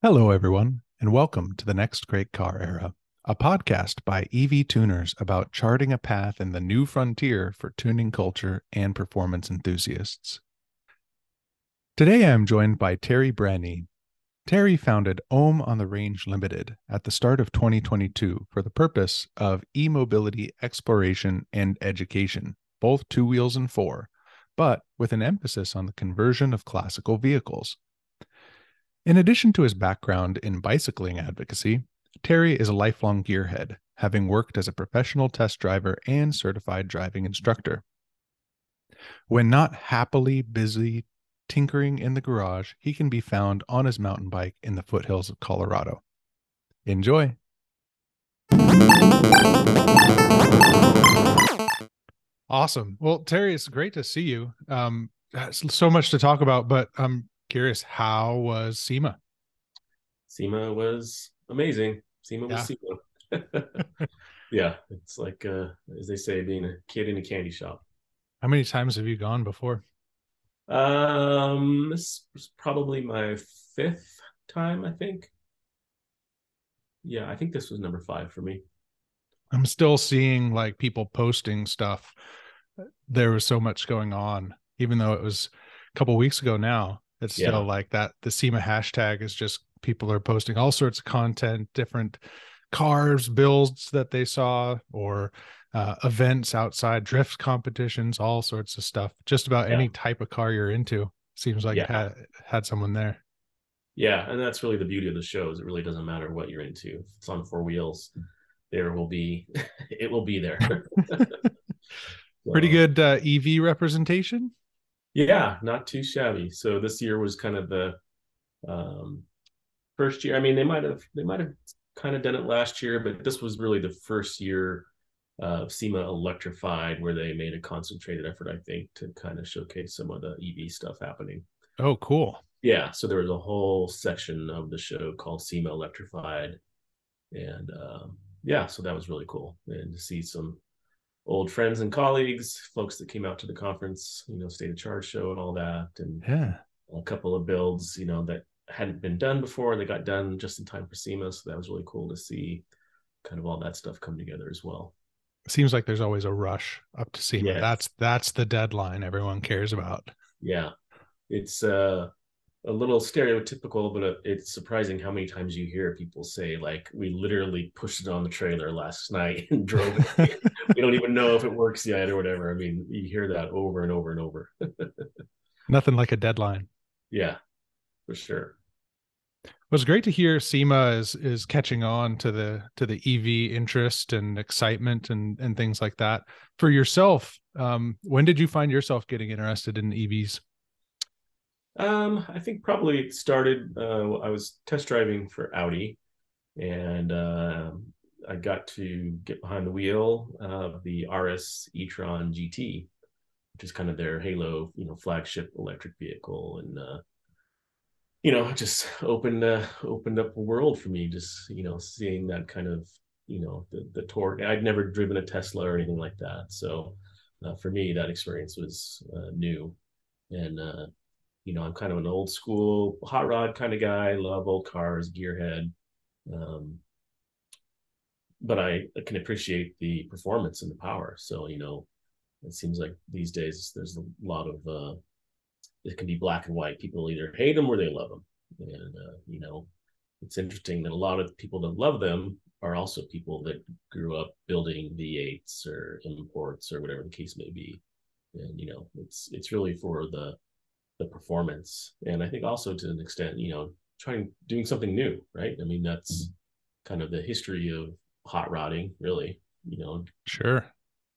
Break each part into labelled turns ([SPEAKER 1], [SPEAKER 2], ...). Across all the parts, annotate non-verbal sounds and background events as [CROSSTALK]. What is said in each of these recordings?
[SPEAKER 1] Hello, everyone, and welcome to the Next Great Car Era, a podcast by EV tuners about charting a path in the new frontier for tuning culture and performance enthusiasts. Today, I am joined by Terry Breheny. Terry founded Ohm on the Range Limited at the start of 2022 for the purpose of e mobility exploration and education, both two wheels and four, but with an emphasis on the conversion of classical vehicles. In addition to his background in bicycling advocacy, Terry is a lifelong gearhead, having worked as a professional test driver and certified driving instructor. When not happily busy tinkering in the garage, he can be found on his mountain bike in the foothills of Colorado. Enjoy. Awesome. Well, Terry, it's great to see you. Um, so much to talk about, but I'm curious, how was SEMA?
[SPEAKER 2] SEMA was amazing. SEMA was yeah. SEMA. [LAUGHS] [LAUGHS] yeah, it's like uh, as they say, being a kid in a candy shop.
[SPEAKER 1] How many times have you gone before?
[SPEAKER 2] Um, this was probably my fifth time, I think. Yeah, I think this was number five for me.
[SPEAKER 1] I'm still seeing like people posting stuff. There was so much going on, even though it was a couple weeks ago now. It's still like that. The SEMA hashtag is just people are posting all sorts of content, different cars, builds that they saw, or uh, events outside, drift competitions, all sorts of stuff. Just about yeah. any type of car you're into seems like yeah. it had, had someone there.
[SPEAKER 2] Yeah, and that's really the beauty of the shows. It really doesn't matter what you're into. If it's on four wheels, there will be, [LAUGHS] it will be there. [LAUGHS] [LAUGHS]
[SPEAKER 1] Pretty good uh, EV representation.
[SPEAKER 2] Yeah, not too shabby. So this year was kind of the um, first year. I mean, they might have they might have kind of done it last year, but this was really the first year of SEMA electrified where they made a concentrated effort, I think, to kind of showcase some of the EV stuff happening.
[SPEAKER 1] Oh, cool.
[SPEAKER 2] Yeah. So there was a whole section of the show called SEMA electrified. And um, yeah, so that was really cool. And to see some old friends and colleagues, folks that came out to the conference, you know, state of charge show and all that, and
[SPEAKER 1] yeah,
[SPEAKER 2] a couple of builds, you know, that hadn't been done before. They got done just in time for SEMA, so that was really cool to see, kind of all that stuff come together as well.
[SPEAKER 1] Seems like there's always a rush up to SEMA. That's that's the deadline everyone cares about.
[SPEAKER 2] Yeah, it's uh a little stereotypical, but it's surprising how many times you hear people say, like, we literally pushed it on the trailer last night and [LAUGHS] drove it. [LAUGHS] we don't even know if it works yet or whatever. I mean, you hear that over and over and over. [LAUGHS]
[SPEAKER 1] Nothing like a deadline.
[SPEAKER 2] Yeah, for sure.
[SPEAKER 1] It was great to hear SEMA is is catching on to the to the EV interest and excitement and and things like that. For yourself, um, when did you find yourself getting interested in EVs?
[SPEAKER 2] Um, I think probably it started. Uh, I was test driving for Audi, and uh, I got to get behind the wheel of the RS e-tron GT, which is kind of their Halo, you know, flagship electric vehicle, and uh, you know, just opened uh, opened up a world for me. Just you know, seeing that kind of you know the the torque. I'd never driven a Tesla or anything like that, so uh, for me that experience was uh, new, and uh, you know, I'm kind of an old school hot rod kind of guy. Love old cars, gearhead. Um, but I, can appreciate the performance and the power. So, you know, it seems like these days there's a lot of uh, it can be black and white. People either hate them or they love them, and uh, you know, it's interesting that a lot of people that love them are also people that grew up building V8s or imports or whatever the case may be. And you know, it's it's really for the the performance. And i think also to an extent you know trying doing something new right? I mean that's kind of the history of hot rodding really you know?
[SPEAKER 1] Sure.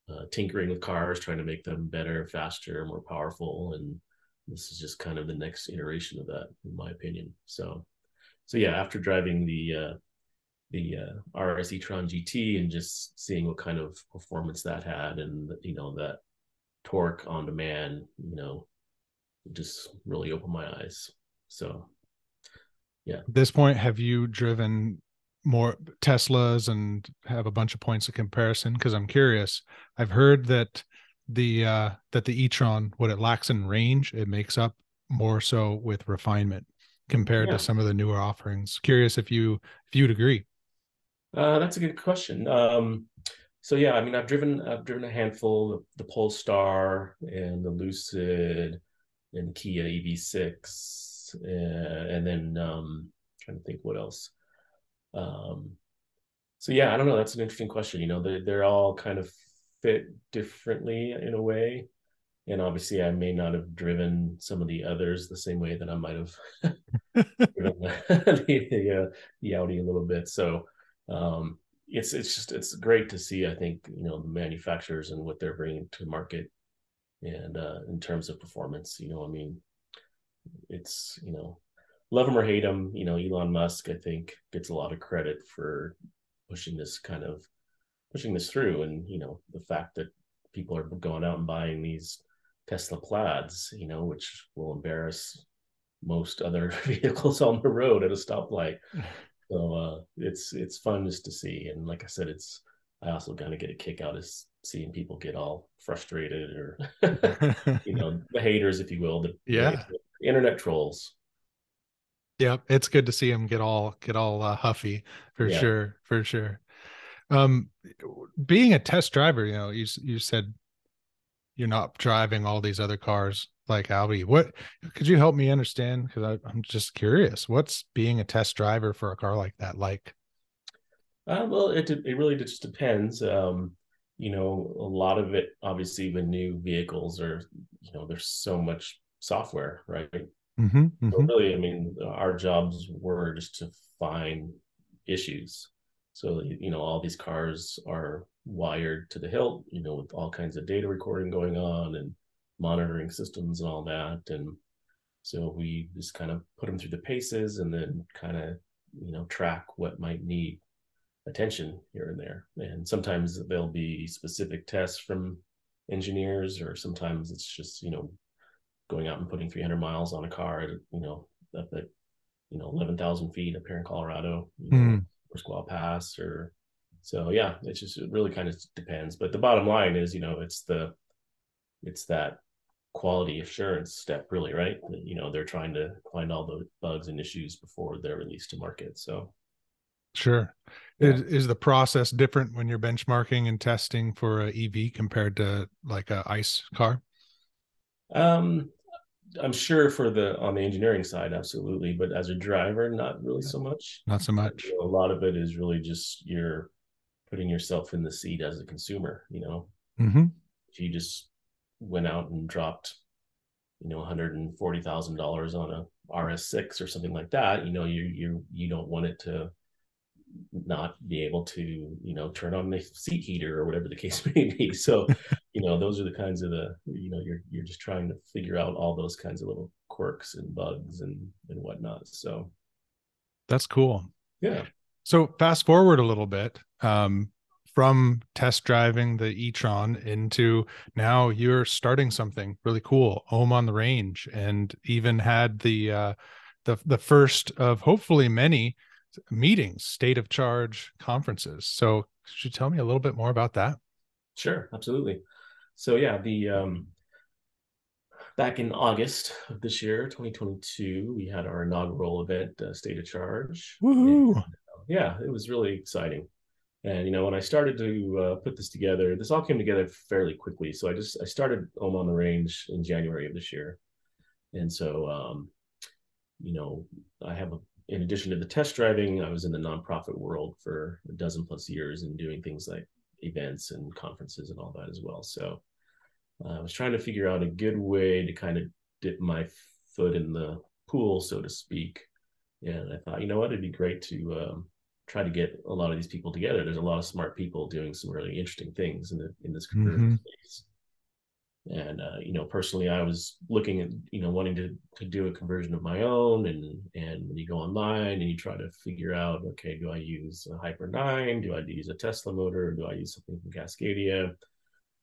[SPEAKER 2] Uh, tinkering with cars trying to make them better faster more powerful. And this is just kind of the next iteration of that in my opinion. So so yeah after driving the uh the uh, RS e-tron GT and just seeing what kind of performance that had and you know that torque on demand you know just really opened my eyes. So, yeah.
[SPEAKER 1] At this point, have you driven more Teslas and have a bunch of points of comparison? Because I'm curious. I've heard that the uh that the e-tron what it lacks in range it makes up more so with refinement compared
[SPEAKER 2] Yeah.
[SPEAKER 1] to some of the newer offerings. Curious if you if you'd agree.
[SPEAKER 2] Uh, that's a good question. Um, so yeah, I mean, I've driven I've driven a handful, the Polestar and the Lucid and Kia EV6, uh, and then um, trying to think what else. Um, so yeah, I don't know. That's an interesting question. You know, they they're all kind of fit differently in a way, and obviously, I may not have driven some of the others the same way that I might have [LAUGHS] driven [LAUGHS] the the, uh, the Audi a little bit. So um, it's it's just it's great to see. I think you know the manufacturers and what they're bringing to market, and uh, in terms of performance, you know, I mean, it's you know, love him or hate him, you know, Elon Musk, I think, gets a lot of credit for pushing this kind of pushing this through, and you know, the fact that people are going out and buying these Tesla plaids, you know, which will embarrass most other [LAUGHS] vehicles on the road at a stoplight. [LAUGHS] So uh, it's it's fun just to see, and like I said, it's I also kind of get a kick out of seeing people get all frustrated or [LAUGHS] you know the haters, if you will, the
[SPEAKER 1] Yeah.
[SPEAKER 2] the internet trolls.
[SPEAKER 1] yeah, it's good to see them get all get all uh, huffy for
[SPEAKER 2] Yeah.
[SPEAKER 1] sure, for sure. Um, being a test driver, you know, you you said you're not driving all these other cars like Audi. What could you help me understand? Because I'm just curious. What's being a test driver for a car like that like?
[SPEAKER 2] Uh, well, it it really just depends. Um, you know, a lot of it, obviously, with new vehicles are, you know, there's so much software, right?
[SPEAKER 1] Mm-hmm,
[SPEAKER 2] So really, I mean, our jobs were just to find issues. So, you know, all these cars are wired to the hilt, you know, with all kinds of data recording going on and monitoring systems and all that. And so we just kind of put them through the paces and then kind of, you know, track what might need attention here and there. And sometimes there'll be specific tests from engineers, or sometimes it's just, you know, going out and putting 300 miles on a car, at, you know, up at, you know, 11,000 feet up here in Colorado, you know,
[SPEAKER 1] Mm.
[SPEAKER 2] or Squaw Pass, or so yeah, it's just it really kind of depends. But the bottom line is, you know, it's the it's that quality assurance step, really, right? You know, they're trying to find all the bugs and issues before they're released to market. So
[SPEAKER 1] Sure.
[SPEAKER 2] Yeah.
[SPEAKER 1] Is, is the process different when you're benchmarking and testing for a EV compared to like a ICE car?
[SPEAKER 2] um I'm sure for the on the engineering side, absolutely, but as a driver, not really so much.
[SPEAKER 1] Not so much.
[SPEAKER 2] A lot of it is really just you're putting yourself in the seat as a consumer. You know,
[SPEAKER 1] Mm-hmm.
[SPEAKER 2] if you just went out and dropped, you know, one hundred and forty thousand dollars on a RS6 or something like that, you know, you you you don't want it to not be able to, you know, turn on the seat heater or whatever the case [LAUGHS] may be. So, [LAUGHS] you know, those are the kinds of the, you know, you're you're just trying to figure out all those kinds of little quirks and bugs and and whatnot. So,
[SPEAKER 1] That's cool.
[SPEAKER 2] yeah.
[SPEAKER 1] So fast forward a little bit um, from test driving the e-tron into now you're starting something really cool, Ohm on the Range, and even had the uh, the the first of hopefully many meetings, state of charge conferences. So could you tell me a little bit more about that?
[SPEAKER 2] Sure, absolutely. So yeah, the um back in August of this year, 2022, we had our inaugural event, uh, State of Charge.
[SPEAKER 1] Woohoo!
[SPEAKER 2] And, yeah, it was really exciting. And you know, when I started to uh, put this together, this all came together fairly quickly. So I just I started Ohm on the Range in January of this year, and so um, you know, I have a in addition to the test driving, I was in the nonprofit world for a dozen plus years and doing things like events and conferences and all that as well. So uh, I was trying to figure out a good way to kind of dip my foot in the pool, so to speak. And I thought, you know what, it'd be great to um, try to get a lot of these people together. There's a lot of smart people doing some really interesting things in the in this conversion
[SPEAKER 1] Mhm.
[SPEAKER 2] space. And uh, you know, personally, I was looking at you know wanting to to do a conversion of my own, and and when you go online and you try to figure out, okay, do I use a Hyper Nine? Do I use a Tesla motor? Do I use something from Cascadia?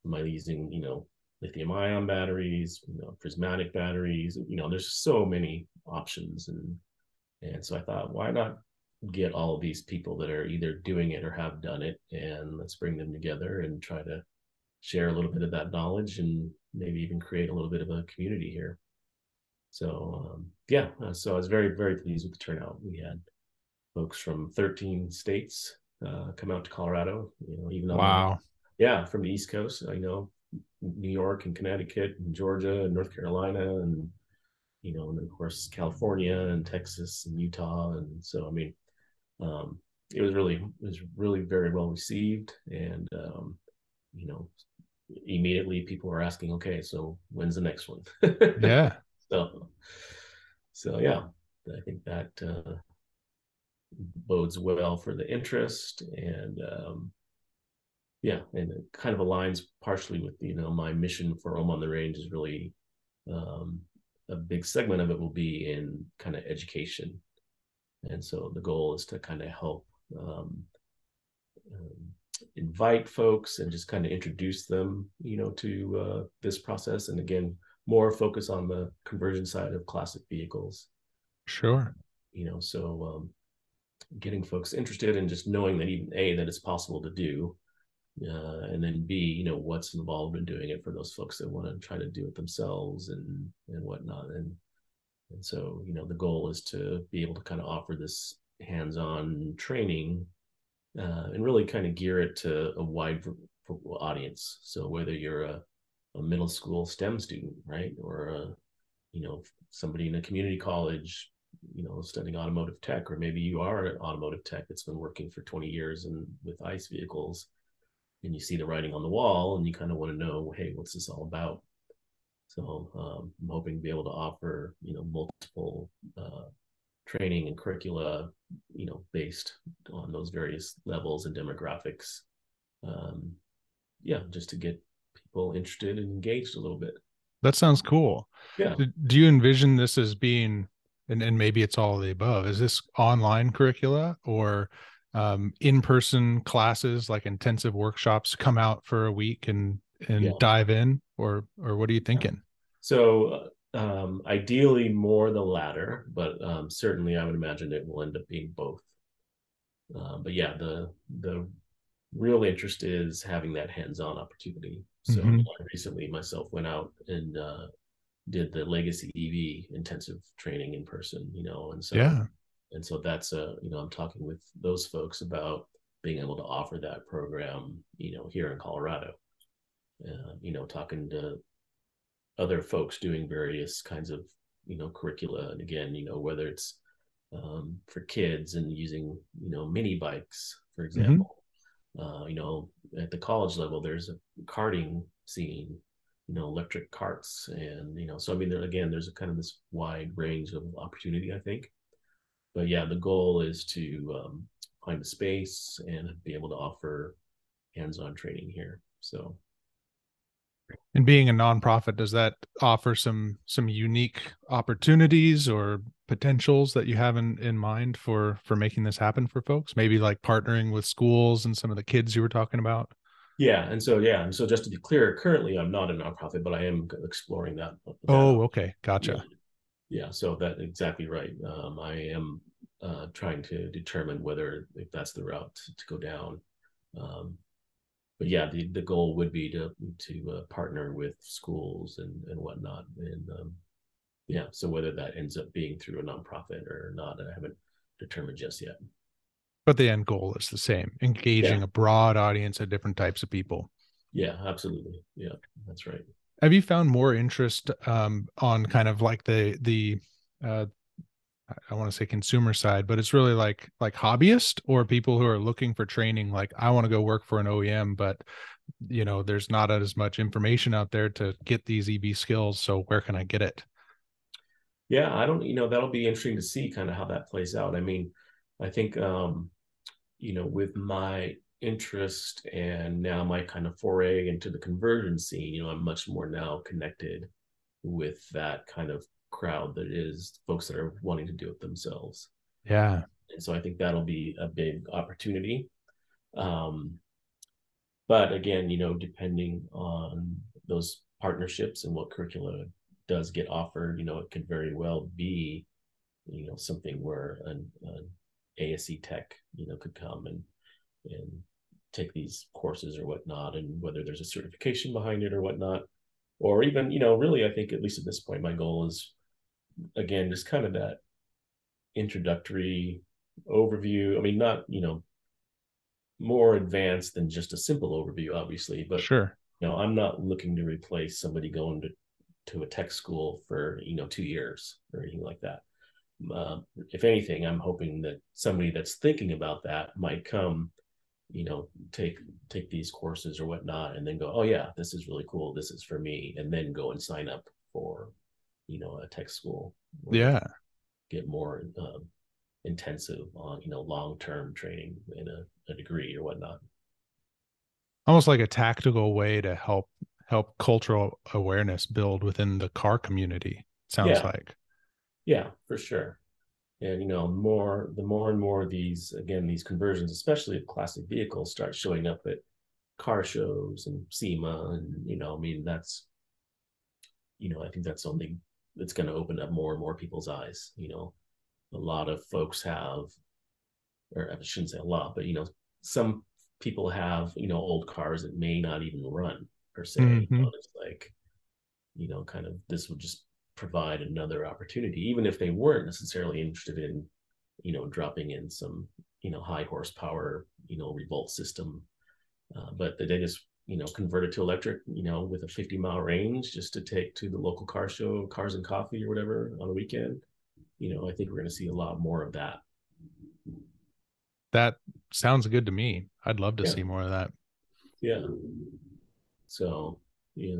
[SPEAKER 2] Am I using you know lithium ion batteries? You know, prismatic batteries? You know, there's so many options, and and so I thought, why not get all these people that are either doing it or have done it, and let's bring them together and try to share a little bit of that knowledge and maybe even create a little bit of a community here. so um, yeah, uh, so I was very very pleased with the turnout. We had folks from 13 states uh, come out to Colorado. You know, even
[SPEAKER 1] wow,
[SPEAKER 2] yeah, from the East Coast. I know New York and Connecticut and Georgia and North Carolina and you know, and of course California and Texas and Utah. And so I mean, um, it was really it was really very well received and um, you know immediately people are asking okay so when's the next one?
[SPEAKER 1] Yeah. [LAUGHS]
[SPEAKER 2] So so yeah i think that uh, bodes well for the interest and um, yeah and it kind of aligns partially with you know my mission for Ohm on the Range is really um, a big segment of it will be in kind of education. And so the goal is to kind of help um, um, invite folks and just kind of introduce them, you know, to uh, this process. And again, more focus on the conversion side of classic vehicles.
[SPEAKER 1] Sure.
[SPEAKER 2] You know, so um, getting folks interested in just knowing that even a that it's possible to do, uh, and then b you know what's involved in doing it for those folks that want to try to do it themselves and and whatnot. And and so you know the goal is to be able to kind of offer this hands-on training uh, and really kind of gear it to a wide audience. So whether you're a, a middle school STEM student, right, or a, you know somebody in a community college, you know, studying automotive tech, or maybe you are an automotive tech that's been working for 20 years and with ICE vehicles, and you see the writing on the wall, and you kind of want to know, hey, what's this all about? So um, I'm hoping to be able to offer, you know, multiple uh, training and curricula, you know, based on those various levels and demographics. Um, yeah, just to get people interested and engaged a little bit.
[SPEAKER 1] That sounds cool.
[SPEAKER 2] Yeah.
[SPEAKER 1] Do, you envision this as being, and, and maybe it's all of the above, is this online curricula or um, in-person classes like intensive workshops come out for a week and and yeah. dive in or or what are you thinking
[SPEAKER 2] so um, ideally, more the latter, but um, certainly I would imagine it will end up being both. Uh, but yeah, the the real interest is having that hands-on opportunity. So mm-hmm. I recently myself went out and uh, did the legacy EV intensive training in person. You know, and so
[SPEAKER 1] yeah,
[SPEAKER 2] and so that's a you know I'm talking with those folks about being able to offer that program. You know, here in Colorado. Uh, you know, talking to other folks doing various kinds of you know curricula and again you know whether it's um, for kids and using you know mini bikes for mm-hmm. example mm-hmm. uh, you know at the college level there's a karting scene you know electric carts and you know so i mean there, again there's a kind of this wide range of opportunity i think but yeah the goal is to um, find a space and be able to offer hands-on training here so
[SPEAKER 1] and being a nonprofit does that offer some some unique opportunities or potentials that you have in in mind for for making this happen for folks? Maybe like partnering with schools and some of the kids you were talking about?
[SPEAKER 2] Yeah and so yeah and so just to be clear currently i'm not a nonprofit but i am exploring that, that
[SPEAKER 1] oh okay gotcha.
[SPEAKER 2] Yeah. yeah so that exactly right. Um, i am uh, trying to determine whether if that's the route to, to go down. Um, but yeah, the, the goal would be to to uh, partner with schools and and whatnot, and um, yeah. So whether that ends up being through a nonprofit or not, I haven't determined just yet.
[SPEAKER 1] But the end goal is the same: engaging yeah. a broad audience of different types of people.
[SPEAKER 2] Yeah, absolutely. Yeah, that's right.
[SPEAKER 1] Have you found more interest um, on kind of like the the uh, I want to say consumer side, but it's really like like hobbyist or people who are looking for training. Like I want to go work for an OEM, but you know, there's not as much information out there to get these EV skills. So where can I get it?
[SPEAKER 2] Yeah, I don't, you know, that'll be interesting to see kind of how that plays out. I mean, I think, um, you know, with my interest and now my kind of foray into the conversion scene, you know, I'm much more now connected with that kind of crowd that is folks that are wanting to do it themselves.
[SPEAKER 1] Yeah.
[SPEAKER 2] And so I think that'll be a big opportunity. Um, but again, you know, depending on those partnerships and what curricula does get offered, you know, it could very well be, you know, something where an, an ASE tech, you know, could come and and take these courses or whatnot, and whether there's a certification behind it or whatnot, or even, you know, really, I think at least at this point, my goal is again, just kind of that introductory overview. I mean, not you know more advanced than just a simple overview, obviously, but
[SPEAKER 1] sure.
[SPEAKER 2] You know, I'm not looking to replace somebody going to to a tech school for you know two years or anything like that. Uh, if anything, I'm hoping that somebody that's thinking about that might come, you know, take take these courses or whatnot, and then go, oh yeah, this is really cool. This is for me, and then go and sign up for, you know, a tech school.
[SPEAKER 1] Yeah.
[SPEAKER 2] Get more um, intensive on you know long term training in a, a degree or whatnot.
[SPEAKER 1] Almost like a tactical way to help help cultural awareness build within the car community. Sounds
[SPEAKER 2] yeah.
[SPEAKER 1] like.
[SPEAKER 2] Yeah, for sure. And you know, more the more and more these again these conversions, especially of classic vehicles, start showing up at car shows and SEMA, and you know, I mean that's you know, I think that's something that's going to open up more and more people's eyes. You know, a lot of folks have, or I shouldn't say a lot, but you know, some people have you know old cars that may not even run per se. Mm-hmm. It's like, you know, kind of this would just provide another opportunity, even if they weren't necessarily interested in, you know, dropping in some, you know, high horsepower, you know, revolt system. Uh, but they just, you know, converted to electric, you know, with a 50 mile range just to take to the local car show, cars and coffee or whatever on a weekend. You know, I think we're going to see a lot more of that.
[SPEAKER 1] That sounds good to me. I'd love to yeah. see more of that.
[SPEAKER 2] Yeah. So, yeah,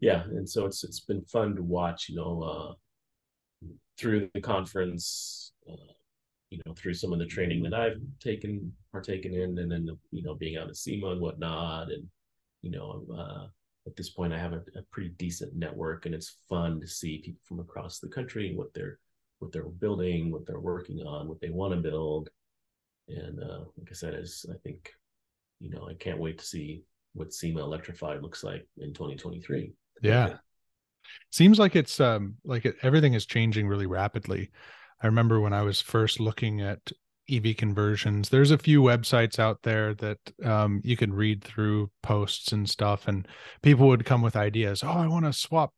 [SPEAKER 2] yeah, and so it's it's been fun to watch, you know, uh, through the conference, uh, you know, through some of the training that I've taken partaken in, and then you know, being out at SEMA and whatnot, and you know, uh, at this point, I have a, a pretty decent network, and it's fun to see people from across the country and what they're what they're building, what they're working on, what they want to build, and uh, like I said, is I think, you know, I can't wait to see what SEMA electrified looks like in 2023.
[SPEAKER 1] Yeah. Seems like it's um like it, everything is changing really rapidly. I remember when I was first looking at EV conversions, there's a few websites out there that um, you can read through posts and stuff, and people would come with ideas. Oh, I want to swap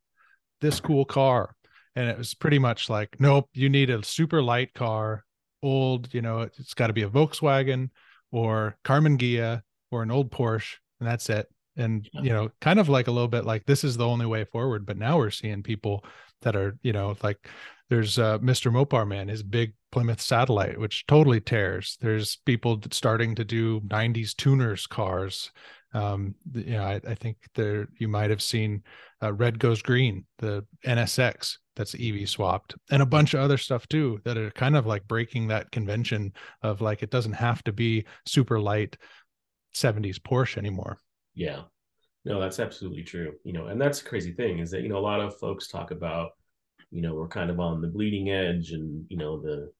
[SPEAKER 1] this cool car. And it was pretty much like, nope, you need a super light car, old, you know, it's got to be a Volkswagen or Karmann Ghia or an old Porsche and that's it. And you know kind of like a little bit like this is the only way forward but now we're seeing people that are you know like there's uh, mr mopar man his big plymouth satellite which totally tears. There's people starting to do 90s tuners cars. Um you know i, I think there you might have seen uh, red goes green the nsx that's ev swapped and a bunch of other stuff too that are kind of like breaking that convention of like it doesn't have to be super light 70s Porsche anymore.
[SPEAKER 2] Yeah. No, that's absolutely true. You know, and that's the crazy thing is that, you know, a lot of folks talk about, you know, we're kind of on the bleeding edge and, you know, the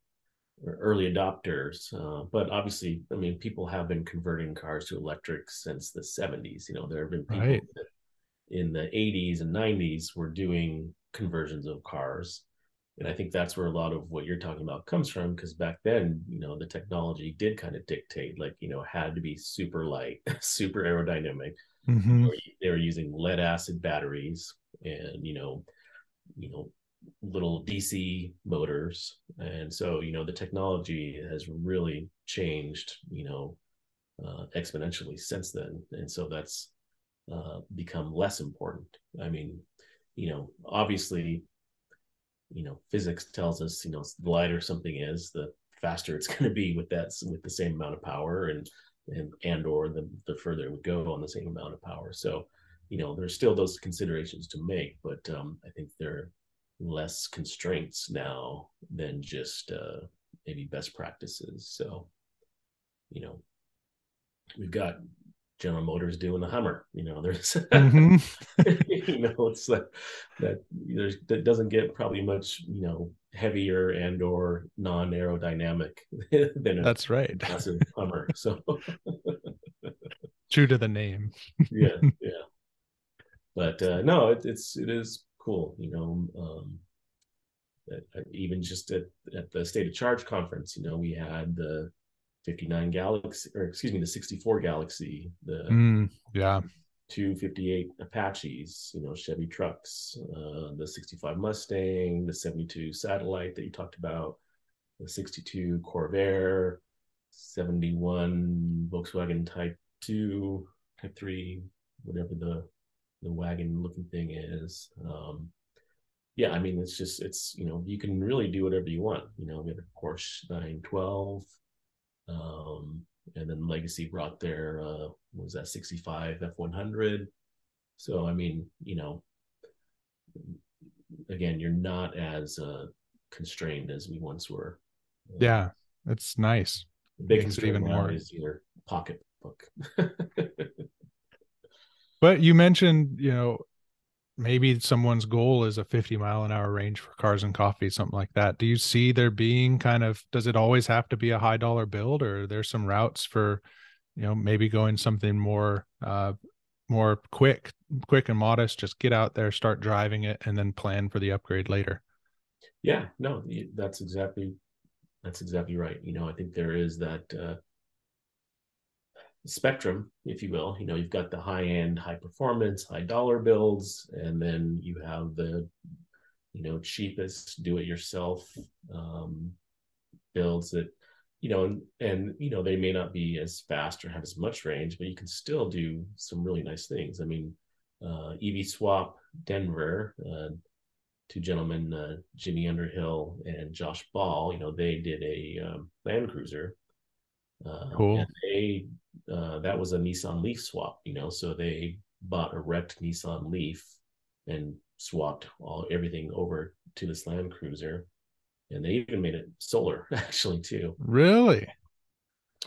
[SPEAKER 2] early adopters. Uh, but obviously, I mean, people have been converting cars to electric since the 70s. You know, there have been people right. in the 80s and 90s were doing conversions of cars and i think that's where a lot of what you're talking about comes from because back then you know the technology did kind of dictate like you know had to be super light [LAUGHS] super aerodynamic. Mm-hmm. they were using lead acid batteries and you know you know little dc motors. And so you know the technology has really changed you know uh, exponentially since then. And so that's uh, become less important. I mean you know obviously you know physics tells us you know the lighter something is the faster it's [LAUGHS] going to be with that with the same amount of power and and and or the, the further it would go on the same amount of power. So you know there's still those considerations to make but um, i think there are less constraints now than just uh, maybe best practices. So you know we've got General Motors doing the Hummer. You know, there's, [LAUGHS] mm-hmm. [LAUGHS] you know, it's like that. There's that doesn't get probably much, you know, heavier and or non aerodynamic [LAUGHS] than
[SPEAKER 1] a that's right
[SPEAKER 2] massive Hummer. So
[SPEAKER 1] true to the name.
[SPEAKER 2] yeah, yeah. But uh, no, it, it's it is cool. You know, um, even just at at the State of Charge conference, you know, we had the 59 Galaxy, or excuse me the 64 Galaxy, the
[SPEAKER 1] mm, yeah
[SPEAKER 2] 258 Apaches, you know, Chevy trucks, uh, the 65 Mustang, the 72 Satellite that you talked about, the 62 Corvair, 71 Volkswagen Type 2, Type 3, whatever the the wagon looking thing is. Um, yeah, I mean, it's just it's you know you can really do whatever you want. You know, we have a Porsche 912, um, and then Legacy brought their uh, was that 65 F100. So I mean, you know, again, you're not as uh, constrained as we once were.
[SPEAKER 1] Yeah, that's nice.
[SPEAKER 2] The big constraint even more is your pocketbook. [LAUGHS]
[SPEAKER 1] but you mentioned, you know, maybe someone's goal is a 50 mile an hour range for cars and coffee something like that. Do you see there being kind of does it always have to be a high dollar build or there's some routes for you know maybe going something more uh more quick quick and modest just get out there start driving it and then plan for the upgrade later?
[SPEAKER 2] Yeah no that's exactly that's exactly right. You know i think there is that uh spectrum, if you will. You know, you've got the high end, high performance, high dollar builds, and then you have the, you know, cheapest do it yourself um, builds that, you know, and, and, you know, they may not be as fast or have as much range, but you can still do some really nice things. I mean, uh, EV Swap Denver, uh, two gentlemen, uh, Jimmy Underhill and Josh Ball, you know, they did a um, Land Cruiser. Uh, cool. they uh, that was a Nissan Leaf swap, you know, so they bought a wrecked Nissan Leaf and swapped all everything over to this Land Cruiser, and they even made it solar [LAUGHS] actually too.
[SPEAKER 1] Really?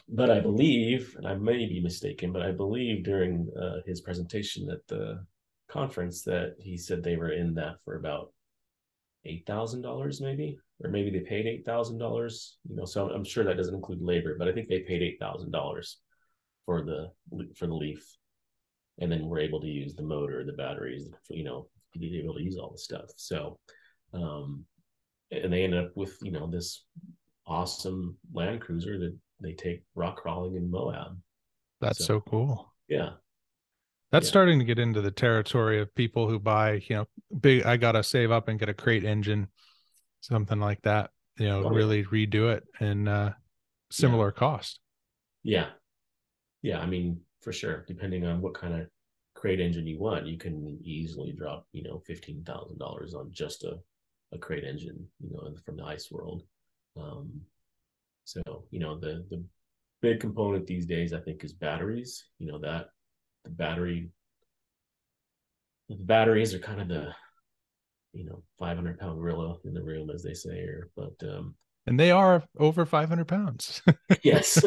[SPEAKER 2] But I believe, and I may be mistaken, but I believe during uh, his presentation at the conference that he said they were in that for about eight thousand dollars, maybe, or maybe they paid eight thousand dollars. You know, so I'm sure that doesn't include labor, but I think they paid eight thousand dollars for the for the Leaf, and then we're able to use the motor, the batteries, you know, be able to use all the stuff. So, um, and they ended up with you know this awesome Land Cruiser that they take rock crawling in Moab.
[SPEAKER 1] That's so, so cool.
[SPEAKER 2] Yeah.
[SPEAKER 1] That's yeah. starting to get into the territory of people who buy, you know, big. I gotta save up and get a crate engine, something like that. You know, oh, really yeah. redo it and uh, similar yeah. cost.
[SPEAKER 2] Yeah, yeah, I mean, for sure, depending on what kind of crate engine you want, you can easily drop, you know, fifteen thousand dollars on just a, a crate engine, you know, from the ice world. Um, so, you know, the the big component these days, I think, is batteries. You know, that the battery the batteries are kind of the you know 500 pound gorilla in the room as they say or but um
[SPEAKER 1] and they are over 500 pounds. [LAUGHS]
[SPEAKER 2] Yes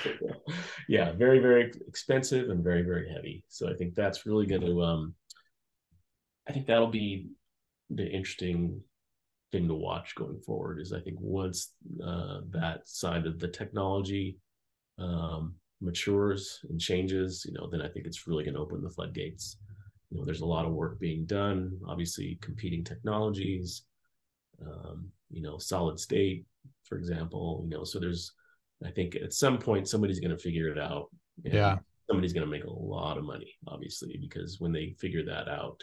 [SPEAKER 2] [LAUGHS] yeah very very expensive and very very heavy. So i think that's really going to um i think that'll be the interesting thing to watch going forward is i think once uh, that side of the technology um, matures and changes you know then i think it's really going to open the floodgates. You know there's a lot of work being done obviously competing technologies um, you know, solid state, for example, you know, so there's, I think at some point somebody's going to figure it out.
[SPEAKER 1] yeah.
[SPEAKER 2] Somebody's going to make a lot of money, obviously, because when they figure that out,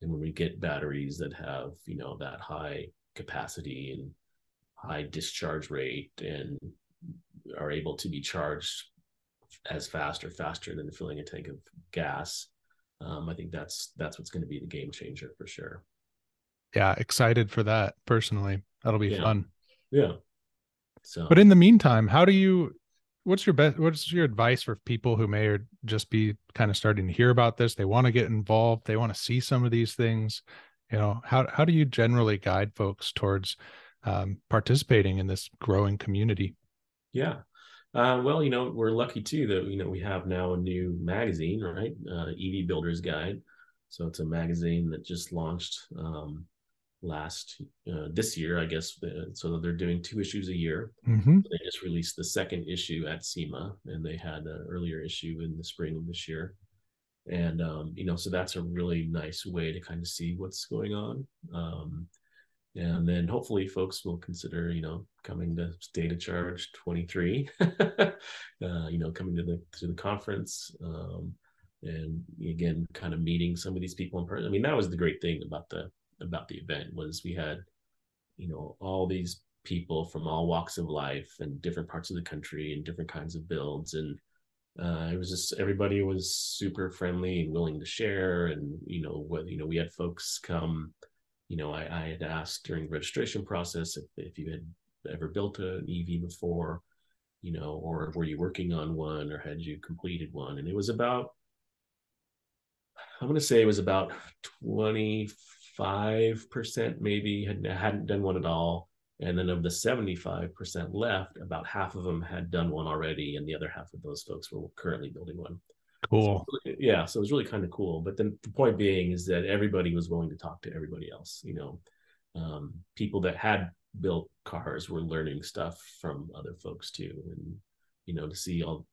[SPEAKER 2] and when we get batteries that have, you know, that high capacity and high discharge rate and are able to be charged as fast or faster than filling a tank of gas, um, I think that's that's what's going to be the game changer for sure.
[SPEAKER 1] Yeah, excited for that personally. That'll be
[SPEAKER 2] yeah.
[SPEAKER 1] fun.
[SPEAKER 2] Yeah. So,
[SPEAKER 1] but in the meantime, how do you? What's your best? What's your advice for people who may or just be kind of starting to hear about this? They want to get involved. They want to see some of these things. You know, how how do you generally guide folks towards um, participating in this growing community?
[SPEAKER 2] Yeah. Uh, well, you know, we're lucky too that you know we have now a new magazine, right? Uh, EV Builders Guide. So it's a magazine that just launched um, last uh, this year, I guess. Uh, so they're doing two issues a year.
[SPEAKER 1] Mm-hmm.
[SPEAKER 2] They just released the second issue at SEMA, and they had an earlier issue in the spring of this year. And um, you know, so that's a really nice way to kind of see what's going on. Um, and then hopefully, folks will consider, you know, coming to State of Charge 23. [LAUGHS] uh, you know, coming to the to the conference. Um, and again, kind of meeting some of these people in person. I mean, that was the great thing about the about the event was we had, you know, all these people from all walks of life and different parts of the country and different kinds of builds. And uh, it was just everybody was super friendly and willing to share. And you know what you know we had folks come you know I, I had asked during the registration process if, if you had ever built an ev before you know or were you working on one or had you completed one? And it was about i'm going to say it was about 25% maybe had, hadn't done one at all and then of the 75% left, about half of them had done one already, and the other half of those folks were currently building one.
[SPEAKER 1] Cool.
[SPEAKER 2] So, yeah. So it was really kind of cool. But then the point being is that everybody was willing to talk to everybody else. You know, um, people that had built cars were learning stuff from other folks too. And, you know, to see all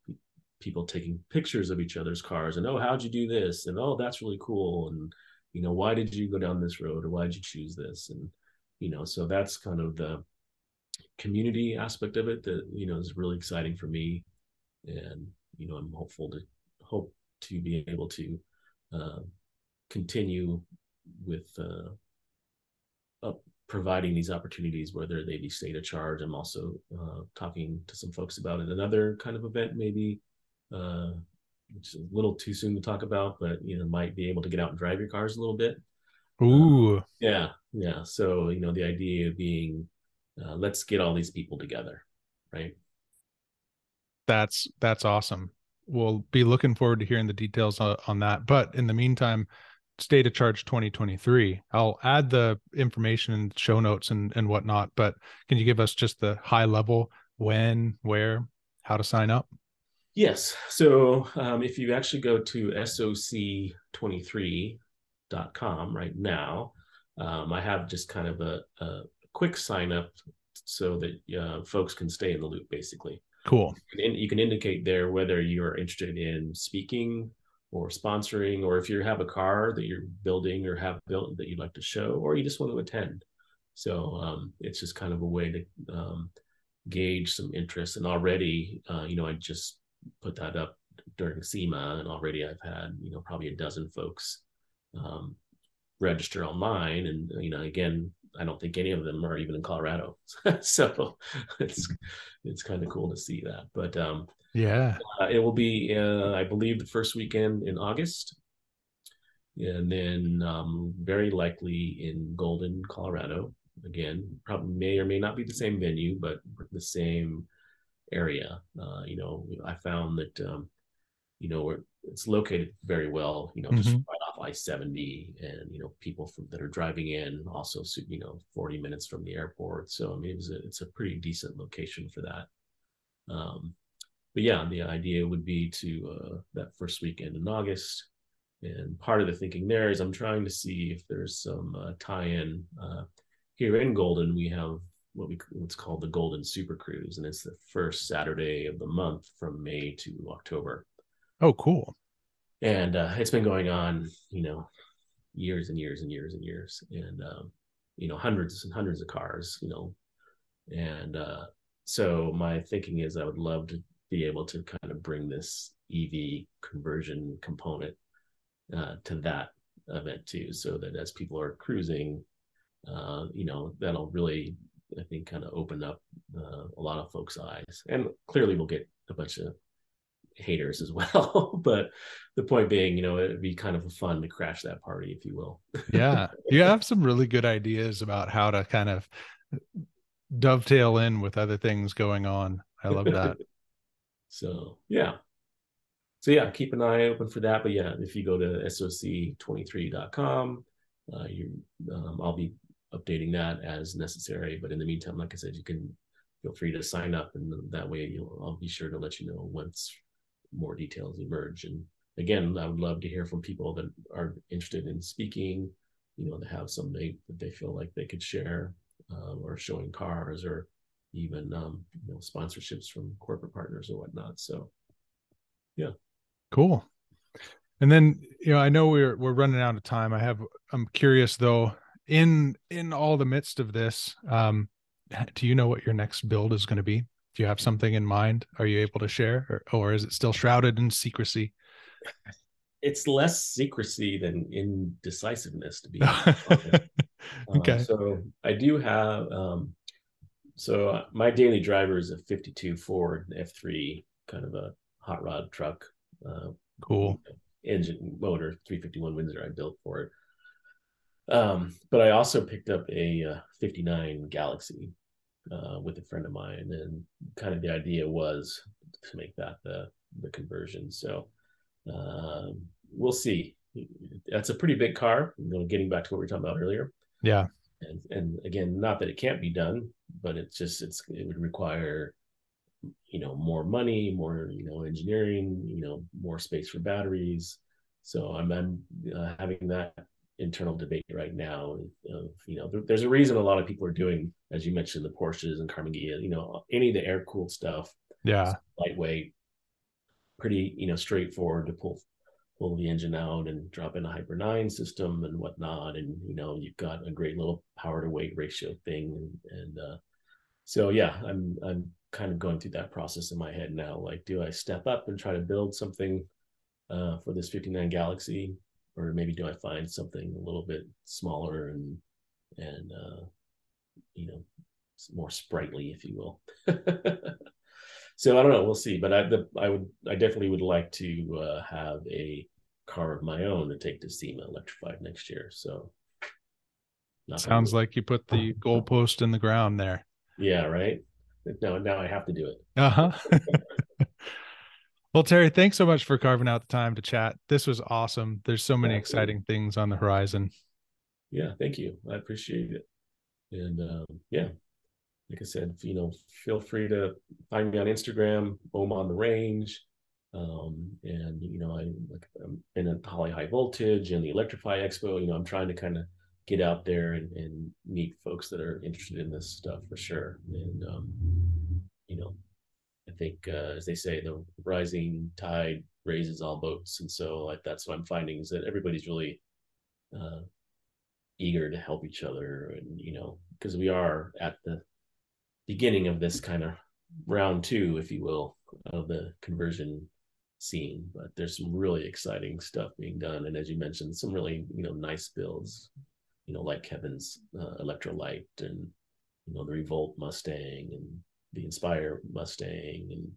[SPEAKER 2] people taking pictures of each other's cars and, oh, how'd you do this? And, oh, that's really cool. And, you know, why did you go down this road or why did you choose this? And, you know so that's kind of the community aspect of it that you know is really exciting for me. And you know i'm hopeful to hope to be able to uh, continue with uh, uh, providing these opportunities whether they be state of charge. I'm also uh, talking to some folks about it. Another kind of event maybe uh, which is a little too soon to talk about but you know might be able to get out and drive your cars a little bit
[SPEAKER 1] Ooh.
[SPEAKER 2] Uh, yeah, yeah. So you know, the idea of being, uh, let's get all these people together, right?
[SPEAKER 1] That's that's awesome. We'll be looking forward to hearing the details on, on that. But in the meantime, state of charge 2023. I'll add the information in show notes and and whatnot. But can you give us just the high level when, where, how to sign up?
[SPEAKER 2] Yes. So um, if you actually go to soc23.com right now. Um, I have just kind of a, a quick sign up so that uh, folks can stay in the loop, basically.
[SPEAKER 1] Cool.
[SPEAKER 2] And you can indicate there whether you're interested in speaking or sponsoring, or if you have a car that you're building or have built that you'd like to show, or you just want to attend. So um, it's just kind of a way to um, gauge some interest. And already, uh, you know, I just put that up during SEMA, and already I've had, you know, probably a dozen folks um, register online. And you know, again, I don't think any of them are even in Colorado, [LAUGHS] so it's it's kind of cool to see that. But um,
[SPEAKER 1] yeah,
[SPEAKER 2] uh, it will be, uh, I believe, the first weekend in August, and then um, very likely in Golden, Colorado. Again, probably may or may not be the same venue, but the same area. Uh, you know, I found that um, you know it's located very well. You know, just mm-hmm. right off I 70 and, you know, people from, that are driving in also, you know, 40 minutes from the airport. So, I mean, it a, it's a pretty decent location for that. Um, but yeah, the idea would be to uh, that first weekend in August. And part of the thinking there is I'm trying to see if there's some uh, tie-in. Uh, here in Golden, we have what we what's called the Golden Super Cruise, and it's the first Saturday of the month from May to October.
[SPEAKER 1] Oh, cool
[SPEAKER 2] and uh, it's been going on, you know, years and years and years and years, and um, you know, hundreds and hundreds of cars, you know, and uh, so my thinking is I would love to be able to kind of bring this EV conversion component uh, to that event too, so that as people are cruising, uh, you know, that'll really I think kind of open up uh, a lot of folks' eyes, and clearly we'll get a bunch of haters as [LAUGHS] well. but the point being, you know, it'd be kind of fun to crash that party, if you will.
[SPEAKER 1] yeah. [LAUGHS] You have some really good ideas about how to kind of dovetail in with other things going on. I love that. [LAUGHS]
[SPEAKER 2] so, yeah. So, yeah, keep an eye open for that. But yeah, if you go to soc23.com, uh, you, um, I'll be updating that as necessary. But in the meantime, like I said, you can feel free to sign up, and that way you'll I'll be sure to let you know once more details emerge. And again, I would love to hear from people that are interested in speaking, you know, that have something that they feel like they could share, uh, or showing cars, or even um, you know sponsorships from corporate partners or whatnot. So, yeah,
[SPEAKER 1] cool. And then you know, I know we're we're running out of time. I have I'm curious though in in all the midst of this um do you know what your next build is going to be do you have something in mind? Are you able to share, or, or is it still shrouded in secrecy?
[SPEAKER 2] it's less secrecy than indecisiveness to be [LAUGHS] honest.
[SPEAKER 1] okay.
[SPEAKER 2] Um, so I do have um, so my daily driver is a 52 Ford F3, kind of a hot rod truck. Uh,
[SPEAKER 1] cool.
[SPEAKER 2] Engine motor 351 Windsor I built for it. Um, but I also picked up a uh, 59 Galaxie uh, with a friend of mine, and kind of the idea was to make that the the conversion. So um, we'll see. That's a pretty big car. You know, getting back to what we were talking about earlier.
[SPEAKER 1] Yeah.
[SPEAKER 2] And and again, not that it can't be done, but it's just it's it would require you know more money, more you know engineering, you know more space for batteries. So I'm I'm uh, having that internal debate right now of, you know there, there's a reason a lot of people are doing as you mentioned the Porsches and Ghia you know any of the air cooled stuff.
[SPEAKER 1] Yeah.
[SPEAKER 2] Lightweight pretty you know straightforward to pull pull the engine out and drop in a hyper 9 system and whatnot. And you know you've got a great little power to weight ratio thing. And, and uh, so yeah i'm i'm kind of going through that process in my head now. Like do i step up and try to build something uh, for this 59 galaxie or maybe do i find something a little bit smaller and and uh, you know more sprightly if you will [LAUGHS] so I don't know. We'll see. But I, the, I would, I definitely would like to uh, have a car of my own to take to SEMA electrified next year. So
[SPEAKER 1] sounds like you put the goalpost in the ground there.
[SPEAKER 2] Yeah. Right. Now, now I have to do it.
[SPEAKER 1] Uh huh. [LAUGHS] well, Terry, thanks so much for carving out the time to chat. This was awesome. There's so many exciting things on the horizon.
[SPEAKER 2] Yeah. Thank you. I appreciate it. And um, yeah, like I said, you know, feel free to find me on Instagram, Ohm on the Range. Um, and you know, I like I'm in a Holley High Voltage and the Electrify Expo. You know, I'm trying to kind of get out there and, and meet folks that are interested in this stuff for sure. And um, you know, think uh, as they say, the rising tide raises all boats, and so like that's what I'm finding is that everybody's really uh, eager to help each other, and you know, because we are at the beginning of this kind of round two, if you will, of the conversion scene. But there's some really exciting stuff being done, and as you mentioned, some really you know nice builds, you know, like Kevin's uh, Electrolite and you know the Revolt Mustang and the Inspire Mustang, and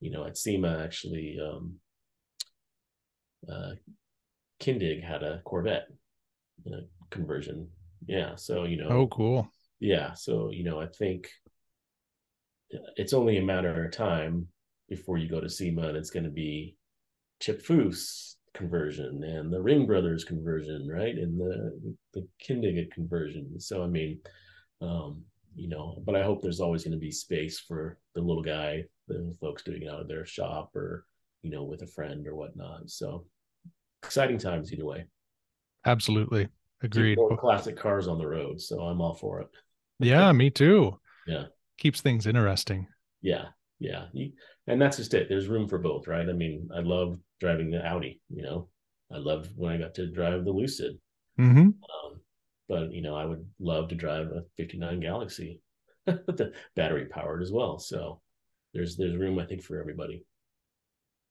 [SPEAKER 2] you know at SEMA actually, um, uh, Kindig had a Corvette uh, conversion. Yeah, so you know.
[SPEAKER 1] Oh, cool.
[SPEAKER 2] Yeah, so you know, I think it's only a matter of time before you go to SEMA and it's going to be Chip Foose conversion and the Ring Brothers conversion, right? And the the Kindig conversion. So I mean, um, you know, but I hope there's always going to be space for the little guy, the folks doing it out of their shop or you know with a friend or whatnot. So exciting times either way.
[SPEAKER 1] Absolutely, agreed.
[SPEAKER 2] classic cars on the road, so I'm all for it.
[SPEAKER 1] yeah, me too.
[SPEAKER 2] Yeah
[SPEAKER 1] keeps things interesting.
[SPEAKER 2] Yeah, yeah, and that's just it. There's room for both, right? I mean, I love driving the Audi. You know, I love when I got to drive the Lucid.
[SPEAKER 1] Mm-hmm. Um,
[SPEAKER 2] but you know, I would love to drive a '59 Galaxie, [LAUGHS] the battery powered as well. So there's there's room, I think, for everybody.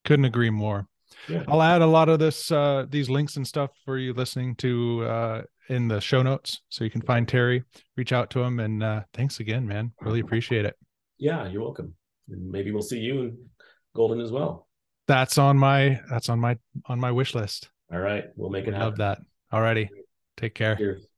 [SPEAKER 1] Couldn't agree more. Yeah. I'll add a lot of this uh these links and stuff for you listening to uh in the show notes so you can find Terry, reach out to him and uh thanks again, man. Really appreciate it.
[SPEAKER 2] Yeah, you're welcome. And maybe we'll see you in Golden as well.
[SPEAKER 1] That's on my that's on my on my wish list.
[SPEAKER 2] All right. We'll make it happen.
[SPEAKER 1] Love that. All righty. Take care. Cheers.